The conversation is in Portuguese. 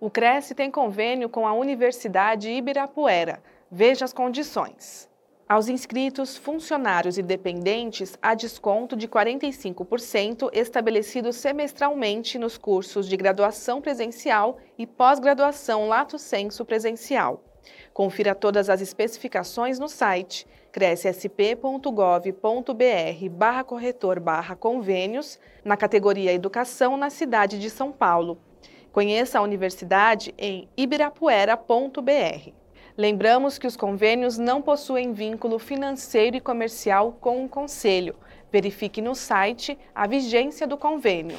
O Cresce tem convênio com a Universidade Ibirapuera. Veja as condições. Aos inscritos, funcionários e dependentes, há desconto de 45% estabelecido semestralmente nos cursos de graduação presencial e pós-graduação Lato Senso presencial. Confira todas as especificações no site crescsp.gov.br barra corretor barra convênios, na categoria Educação, na cidade de São Paulo. Conheça a universidade em ibirapuera.br. Lembramos que os convênios não possuem vínculo financeiro e comercial com o Conselho. Verifique no site a vigência do convênio.